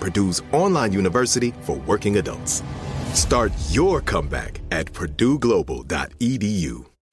Purdue's online university for working adults. Start your comeback at purdueglobal.edu.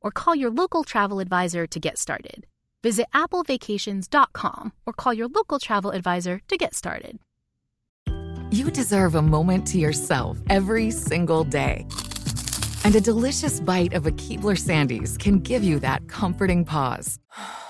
or call your local travel advisor to get started. Visit applevacations.com or call your local travel advisor to get started. You deserve a moment to yourself every single day. And a delicious bite of a Keebler Sandies can give you that comforting pause.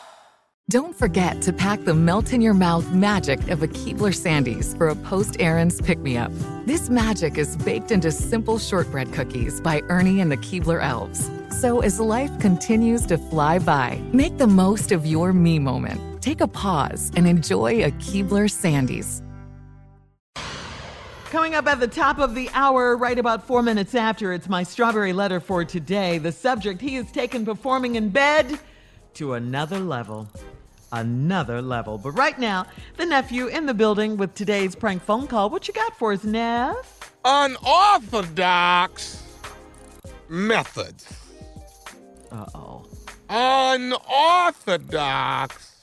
Don't forget to pack the melt in your mouth magic of a Keebler Sandies for a post errands pick me up. This magic is baked into simple shortbread cookies by Ernie and the Keebler Elves. So as life continues to fly by, make the most of your me moment. Take a pause and enjoy a Keebler Sandies. Coming up at the top of the hour, right about four minutes after, it's my strawberry letter for today. The subject he has taken performing in bed to another level. Another level. But right now, the nephew in the building with today's prank phone call. What you got for us, Neff? Unorthodox methods. Uh oh. Unorthodox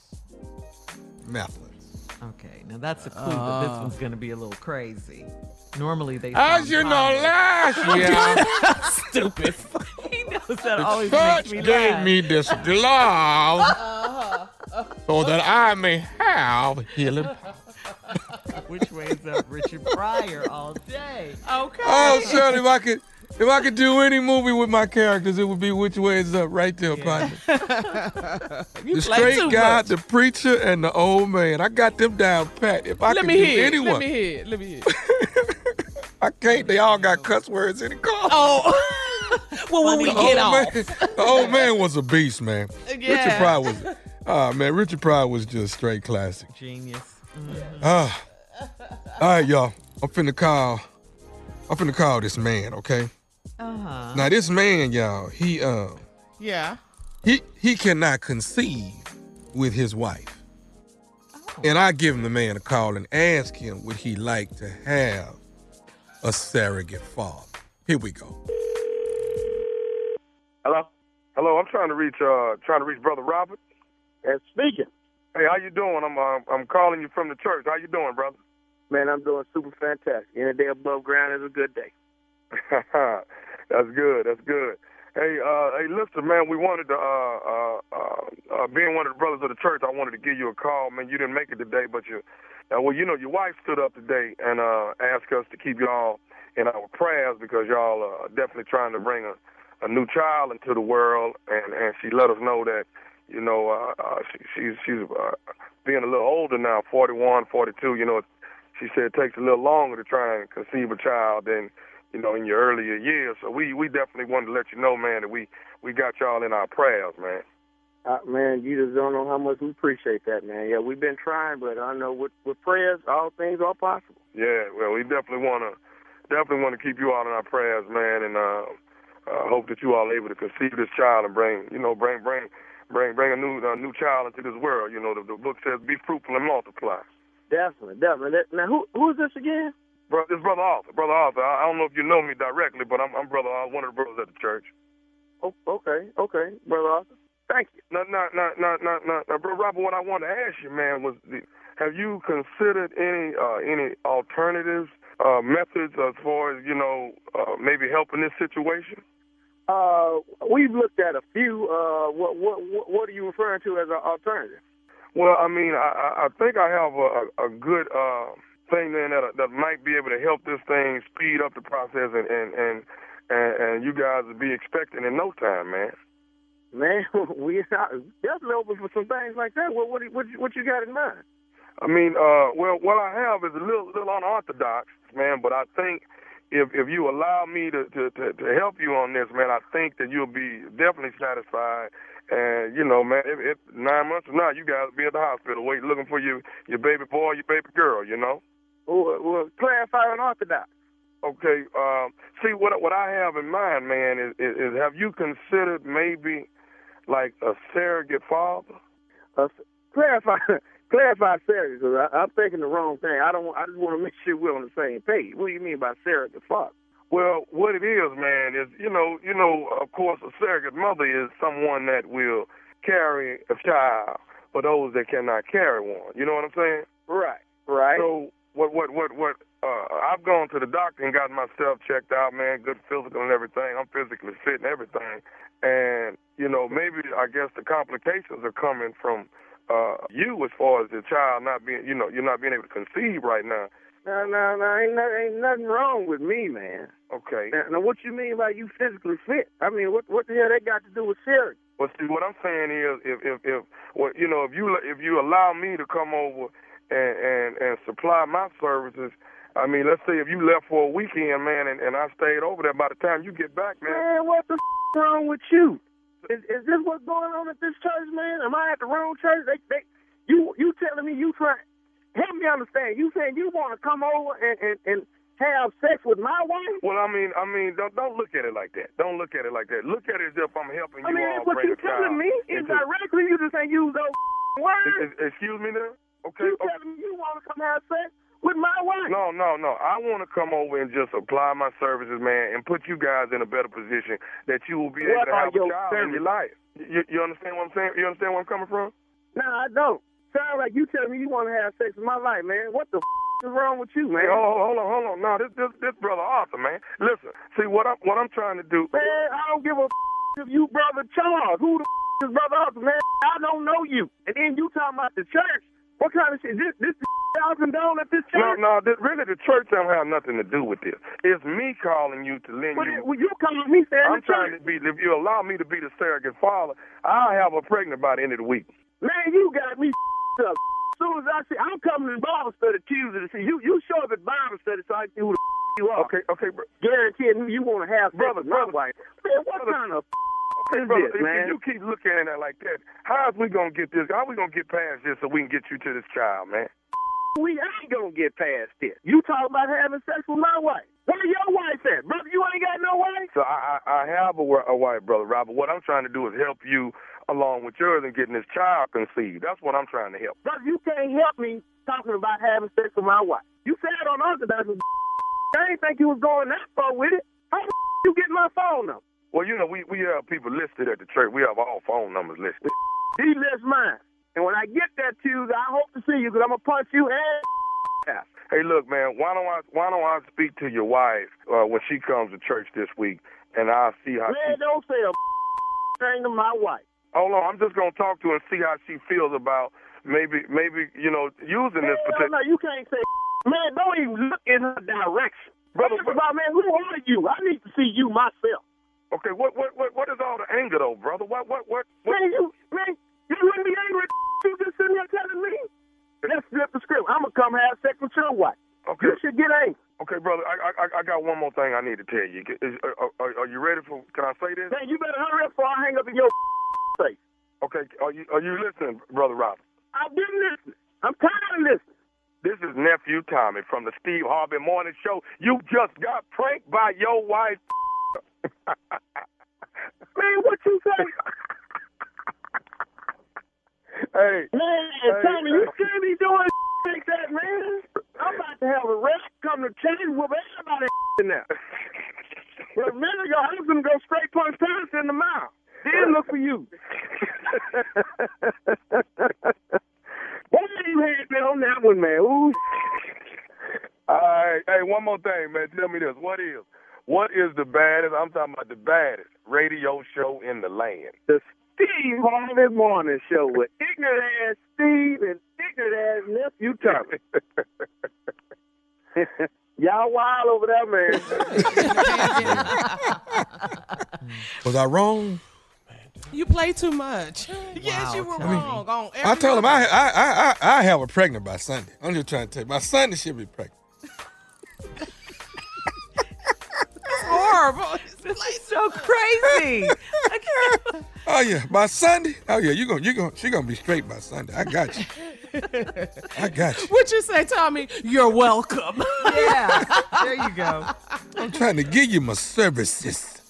methods. Okay, now that's a clue that this one's going to be a little crazy. Normally they. As you know, last year, Stupid. he knows that the always church makes me gave laugh. me this glove so that I may have healing power. Which way is up, Richard Pryor all day? Okay. Oh, Shirley, if I could, if I could do any movie with my characters, it would be Which Way Is Up, right there, partner. The straight guy, much. the preacher, and the old man. I got them down pat. If I Let could me do hear. anyone, Let me hear. it. Let me hear. it. I can't. They all got cuss words in the car. Oh. well, when we get off. man- the old man was a beast, man. Richard Pryor was. Ah, man, Richard Pryor was just straight classic. Genius. Ah. All right, y'all. I'm finna call. I'm finna call this man, okay? Uh-huh. Now this man, y'all, he uh Yeah. he he cannot conceive with his wife. Oh. And I give him the man a call and ask him would he like to have a surrogate father. Here we go. Hello? Hello, I'm trying to reach uh trying to reach Brother Robert. And speaking. Hey, how you doing? I'm uh, I'm calling you from the church. How you doing, brother? Man, I'm doing super fantastic. Any day above ground is a good day. That's good. That's good. Hey, uh, hey, listen, man. We wanted to, uh, uh, uh, uh, being one of the brothers of the church, I wanted to give you a call, man. You didn't make it today, but you, uh, well, you know, your wife stood up today and uh, asked us to keep y'all in our prayers because y'all are definitely trying to bring a, a new child into the world, and and she let us know that, you know, uh, uh, she, she's she's uh, being a little older now, 41, 42. You know, she said it takes a little longer to try and conceive a child than you know, in your earlier years. So we we definitely wanted to let you know, man, that we we got y'all in our prayers, man. Uh, man, you just don't know how much we appreciate that, man. Yeah, we've been trying, but I know with with prayers, all things are possible. Yeah, well, we definitely want to definitely want to keep you all in our prayers, man, and uh, uh, hope that you all are able to conceive this child and bring, you know, bring bring bring bring a new a new child into this world. You know, the, the book says, "Be fruitful and multiply." Definitely, definitely. Now, who who is this again? Bro, this brother Arthur, brother Arthur. I, I don't know if you know me directly, but I'm I'm brother uh, one of the brothers at the church. Oh, okay, okay, brother Arthur. Thank you. No, no, no, no, no, no, no, bro, Robert. What I wanted to ask you, man, was the, have you considered any uh, any alternatives, uh, methods as far as you know, uh, maybe helping this situation? Uh, we've looked at a few. Uh, what what what are you referring to as an alternative? Well, I mean, I I think I have a a good uh thing then that that might be able to help this thing speed up the process and and and and, and you guys will be expecting in no time, man. Man, we are definitely open for some things like that. What what what what you got in mind? I mean, uh, well, what I have is a little little unorthodox, man. But I think if if you allow me to to to, to help you on this, man, I think that you'll be definitely satisfied. And you know, man, if, if nine months from now, you guys will be at the hospital waiting, looking for your your baby boy, your baby girl. You know. Well, well clarify unorthodox. Okay. Um, see, what what I have in mind, man, is, is, is have you considered maybe like a surrogate father? Uh, clarify, clarify surrogate, because I'm thinking the wrong thing. I don't. I just want to make sure we're on the same page. What do you mean by surrogate father? Well, what it is, man, is you know, you know, of course, a surrogate mother is someone that will carry a child for those that cannot carry one. You know what I'm saying? Right. Right. So what what what what uh I've gone to the doctor and gotten myself checked out, man, good physical and everything. I'm physically fit and everything. And, you know, maybe I guess the complications are coming from uh you as far as the child not being you know, you're not being able to conceive right now. No, no, no, ain't, no, ain't nothing wrong with me, man. Okay. Now, now, what you mean by you physically fit? I mean, what what the hell that got to do with surrogate? Well, see, what I'm saying is, if if if well, you know, if you if you allow me to come over and and and supply my services. I mean, let's say if you left for a weekend, man, and, and I stayed over there. By the time you get back, man, man, what the f- wrong with you? Is is this what's going on at this church, man? Am I at the wrong church? They, they, you you telling me you try? Help me understand. You saying you want to come over and and and have sex with my wife? Well, I mean, I mean, don't don't look at it like that. Don't look at it like that. Look at it as if I'm helping I you mean, all what you telling me indirectly, you just ain't use those words. Excuse me now. Okay. You telling me you want to come have sex with my wife? No, no, no. I want to come over and just apply my services, man, and put you guys in a better position that you will be able to have a child in your life. You, you understand what I'm saying? You understand where I'm coming from? No, I don't. Sound like you telling me you want to have sex with my life, man. What the f- is wrong with you, man? Hey, hold, hold on, hold on. No, this, this, this brother Arthur, man. Listen, see what I'm, what I'm trying to do. Man, I don't give a f- if you brother Charles. Who the f- is brother Arthur, man? I don't know you. And then you talking about the church. What kind of shit? This this y'all condone at this church? No, no, this, really the church don't have nothing to do with this. It's me calling you to lend Well, you. well, you calling me saying I'm trying church. to be. If you allow me to be the surrogate father, I'll have her pregnant by the end of the week. Man, you got me up. As soon as I see, I'm coming to Bible study Tuesday to see you. You show up at Bible study so I can see who the f- you are. Okay, okay, bro. Guaranteeing me you want to have Brother, brother. wife. Man, what kind of Okay, brother, this, if man? you keep looking at it like that, how is we gonna get this? How we gonna get past this so we can get you to this child, man? We ain't gonna get past this. You talk about having sex with my wife. Where your wife at, brother? You ain't got no wife. So I, I, I have a, a wife, brother Robert. What I'm trying to do is help you along with yours and getting this child conceived. That's what I'm trying to help. Brother, you can't help me talking about having sex with my wife. You said on Orthodox, I ain't think you was going that far with it. How the you get my phone number? Well, you know, we, we have people listed at the church. We have all phone numbers listed. He lists mine. And when I get that Tuesday, I hope to see you because I'm going to punch you ass. Hey, look, man. Why don't I why don't I speak to your wife uh, when she comes to church this week, and I'll see how. Man, she, don't say a thing to my wife. hold on, I'm just gonna talk to her and see how she feels about maybe maybe you know using this particular. no, no, you can't say Man, don't even look in her direction. Brother, all, man, who are you? I need to see you myself. Okay, what what what what is all the anger though, brother? What what what? what Man, you, man, you wouldn't be angry at you just sitting here telling me. Let's flip the script. I'm gonna come have sex with your wife. Okay. You should get angry. Okay, brother, I, I I I got one more thing I need to tell you. Is, are, are, are you ready for? Can I say this? Man, you better hurry up before I hang up in your face. Okay. Are you Are you listening, brother Robert? I've been listening. I'm tired of listening. This is nephew Tommy from the Steve Harvey Morning Show. You just got pranked by your wife. Man, what you say? hey, Man, hey, Tommy, you can't be doing like that, man. I'm about to have a rest come to change with everybody in there. But a minute ago, I was going to go straight punch Thomas in the mouth. Then look for you. Boy, you had me on that one, man. Ooh. All right. Hey, one more thing, man. Tell me this. What is what is the baddest? I'm talking about the baddest radio show in the land. The Steve Harvey Morning Show with ignorant ass Steve and ignorant ass nephew Tommy. Y'all wild over there, man. Was I wrong? You play too much. Yes, you were wrong. On every I told him. I, I I I I have a pregnant by Sunday. I'm just trying to tell you, by Sunday she'll be pregnant. Horrible. This is so crazy. Oh yeah, by Sunday. Oh yeah, you gonna you gonna she gonna be straight by Sunday. I got you. I got you. What you say, Tommy? You're welcome. yeah, there you go. I'm trying to give you my services.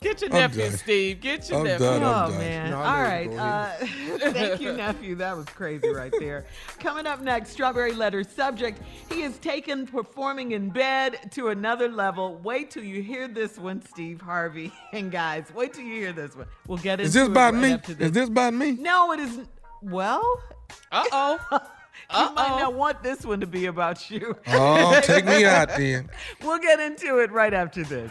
Get your I'm nephew, done. Steve. Get your I'm nephew. done. I'm Oh done. man! No, All I'll let right. it go Uh, thank you, nephew. That was crazy right there. Coming up next, strawberry letter subject. He is taken performing in bed to another level. Wait till you hear this one, Steve Harvey. And guys, wait till you hear this one. We'll get into Is this it about right me? after Is this about me? No, it isn't. Well, Uh oh. you might not want this one to be about you. Oh, take me out then. We'll get into it right after this.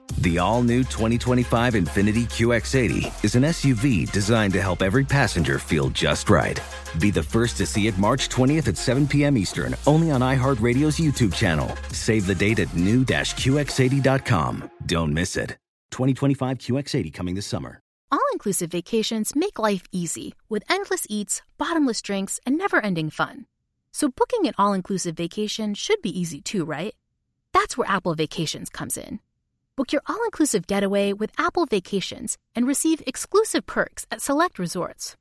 The all new 2025 Infiniti QX80 is an SUV designed to help every passenger feel just right. Be the first to see it March 20th at 7 p.m. Eastern, only on iHeartRadio's YouTube channel. Save the date at new-QX80.com. Don't miss it. 2025 QX80 coming this summer. All inclusive vacations make life easy with endless eats, bottomless drinks, and never ending fun. So, booking an all inclusive vacation should be easy too, right? That's where Apple Vacations comes in. Book your all inclusive getaway with Apple Vacations and receive exclusive perks at select resorts.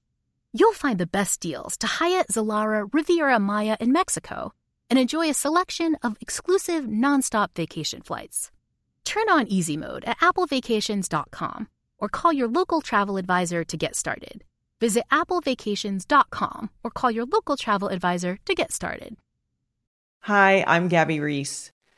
You'll find the best deals to Hyatt, Zilara, Riviera Maya in Mexico and enjoy a selection of exclusive nonstop vacation flights. Turn on easy mode at applevacations.com or call your local travel advisor to get started. Visit applevacations.com or call your local travel advisor to get started. Hi, I'm Gabby Reece.